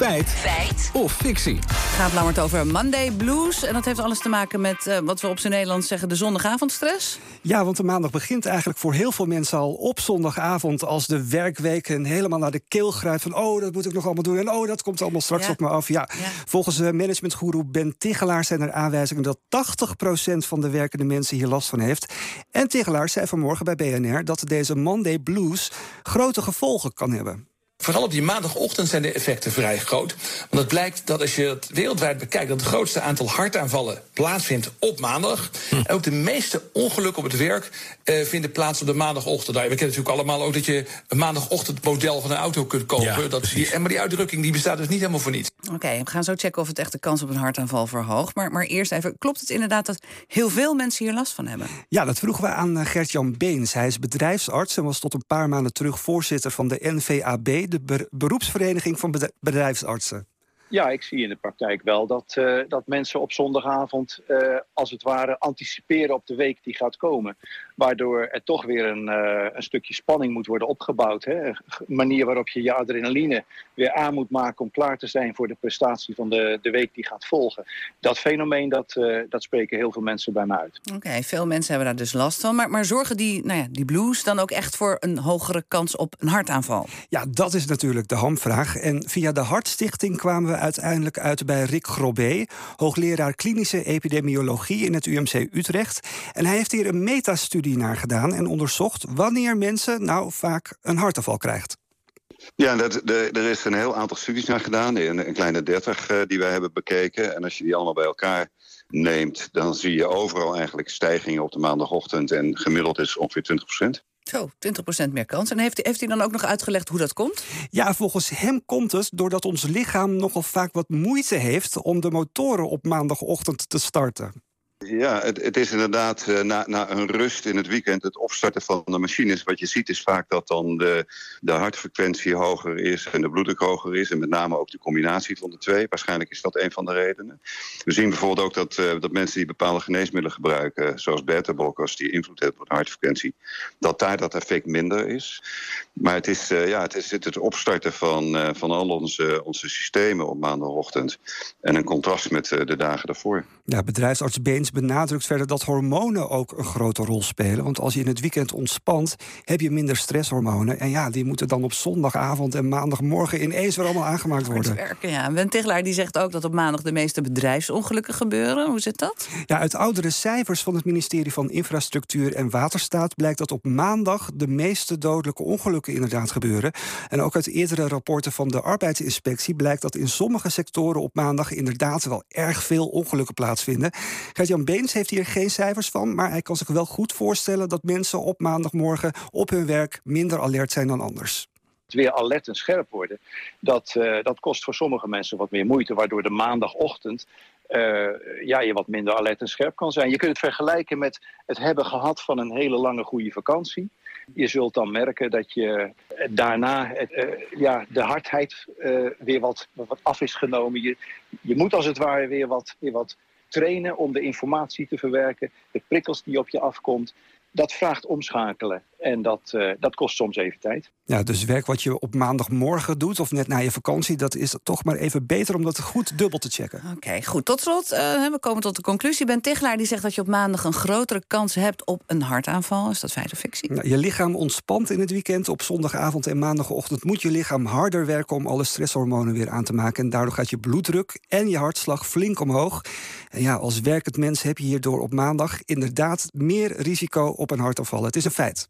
Feit. Feit. Of fictie. Het gaat langer over Monday Blues. En dat heeft alles te maken met uh, wat we op zijn Nederlands zeggen... de zondagavondstress. Ja, want de maandag begint eigenlijk voor heel veel mensen al op zondagavond... als de werkweek helemaal naar de keel grijpt van... oh, dat moet ik nog allemaal doen en oh, dat komt allemaal straks op me af. Ja, Volgens uh, managementgoeroe Ben Tigelaar zijn er aanwijzingen... dat 80% van de werkende mensen hier last van heeft. En Tigelaar zei vanmorgen bij BNR dat deze Monday Blues... grote gevolgen kan hebben. Vooral op die maandagochtend zijn de effecten vrij groot. Want het blijkt dat als je het wereldwijd bekijkt... dat het grootste aantal hartaanvallen plaatsvindt op maandag. Hm. En ook de meeste ongelukken op het werk uh, vinden plaats op de maandagochtend. Nou, we kennen natuurlijk allemaal ook dat je een maandagochtendmodel van een auto kunt kopen. Ja, dat die, maar die uitdrukking die bestaat dus niet helemaal voor niets. Oké, we gaan zo checken of het echt de kans op een hartaanval verhoogt. Maar, maar eerst even, klopt het inderdaad dat heel veel mensen hier last van hebben? Ja, dat vroegen we aan eh, Gert-Jan Beens. Hij is bedrijfsarts en was tot een paar maanden terug voorzitter van de NVAB de beroepsvereniging van bedrijfsartsen. Ja, ik zie in de praktijk wel dat, uh, dat mensen op zondagavond uh, als het ware anticiperen op de week die gaat komen. Waardoor er toch weer een, uh, een stukje spanning moet worden opgebouwd. Hè? Een manier waarop je je adrenaline weer aan moet maken om klaar te zijn voor de prestatie van de, de week die gaat volgen. Dat fenomeen, dat, dat spreken heel veel mensen bij me uit. Oké, veel mensen hebben daar dus last van. Maar, maar zorgen die, nou ja, die blues dan ook echt voor een hogere kans op een hartaanval? Ja, dat is natuurlijk de hamvraag. En via de Hartstichting kwamen we uiteindelijk uit bij Rick Grobé, hoogleraar klinische epidemiologie in het UMC Utrecht. En hij heeft hier een metastudie naar gedaan en onderzocht wanneer mensen nou vaak een hartaanval krijgt. Ja, dat, de, er is een heel aantal studies naar gedaan, een, een kleine dertig uh, die wij hebben bekeken. En als je die allemaal bij elkaar neemt, dan zie je overal eigenlijk stijgingen op de maandagochtend. En gemiddeld is ongeveer 20 procent. Zo, 20% meer kans. En heeft, heeft hij dan ook nog uitgelegd hoe dat komt? Ja, volgens hem komt het doordat ons lichaam nogal vaak wat moeite heeft om de motoren op maandagochtend te starten. Ja, het, het, is inderdaad uh, na, na, een rust in het weekend, het opstarten van de machines. Wat je ziet is vaak dat dan de, de hartfrequentie hoger is en de bloeddruk hoger is. En met name ook de combinatie van de twee. Waarschijnlijk is dat een van de redenen. We zien bijvoorbeeld ook dat, uh, dat mensen die bepaalde geneesmiddelen gebruiken, zoals beta-blokkers, die invloed hebben op de hartfrequentie, dat daar dat effect minder is. Maar het is, uh, ja, het, is het opstarten van, van al onze, onze systemen op maandagochtend. En een contrast met de dagen daarvoor. Ja, bedrijfsarts Beens benadrukt verder dat hormonen ook een grote rol spelen. Want als je in het weekend ontspant, heb je minder stresshormonen. En ja, die moeten dan op zondagavond en maandagmorgen ineens weer allemaal aangemaakt worden. Werken, ja. Ben Tegelaar die zegt ook dat op maandag de meeste bedrijfsongelukken gebeuren. Hoe zit dat? Ja, uit oudere cijfers van het ministerie van Infrastructuur en Waterstaat blijkt dat op maandag de meeste dodelijke ongelukken inderdaad gebeuren. En ook uit eerdere rapporten van de arbeidsinspectie blijkt dat in sommige sectoren op maandag inderdaad wel erg veel ongelukken plaatsvinden. Gert-Jan Beens heeft hier geen cijfers van, maar hij kan zich wel goed voorstellen dat mensen op maandagmorgen op hun werk minder alert zijn dan anders weer alert en scherp worden. Dat, uh, dat kost voor sommige mensen wat meer moeite, waardoor de maandagochtend uh, ja, je wat minder alert en scherp kan zijn. Je kunt het vergelijken met het hebben gehad van een hele lange goede vakantie. Je zult dan merken dat je daarna uh, ja, de hardheid weer wat, wat af is genomen. Je, je moet als het ware weer wat, weer wat trainen om de informatie te verwerken, de prikkels die op je afkomt. Dat vraagt omschakelen. En dat, uh, dat kost soms even tijd. Ja, dus werk wat je op maandagmorgen doet of net na je vakantie... dat is toch maar even beter om dat goed dubbel te checken. Oké, goed. Tot slot, uh, we komen tot de conclusie. Ben Tichelaar die zegt dat je op maandag een grotere kans hebt op een hartaanval. Is dat feit of fictie? Nou, je lichaam ontspant in het weekend. Op zondagavond en maandagochtend moet je lichaam harder werken... om alle stresshormonen weer aan te maken. En daardoor gaat je bloeddruk en je hartslag flink omhoog. En ja, als werkend mens heb je hierdoor op maandag inderdaad meer risico op een hartaanval. Het is een feit.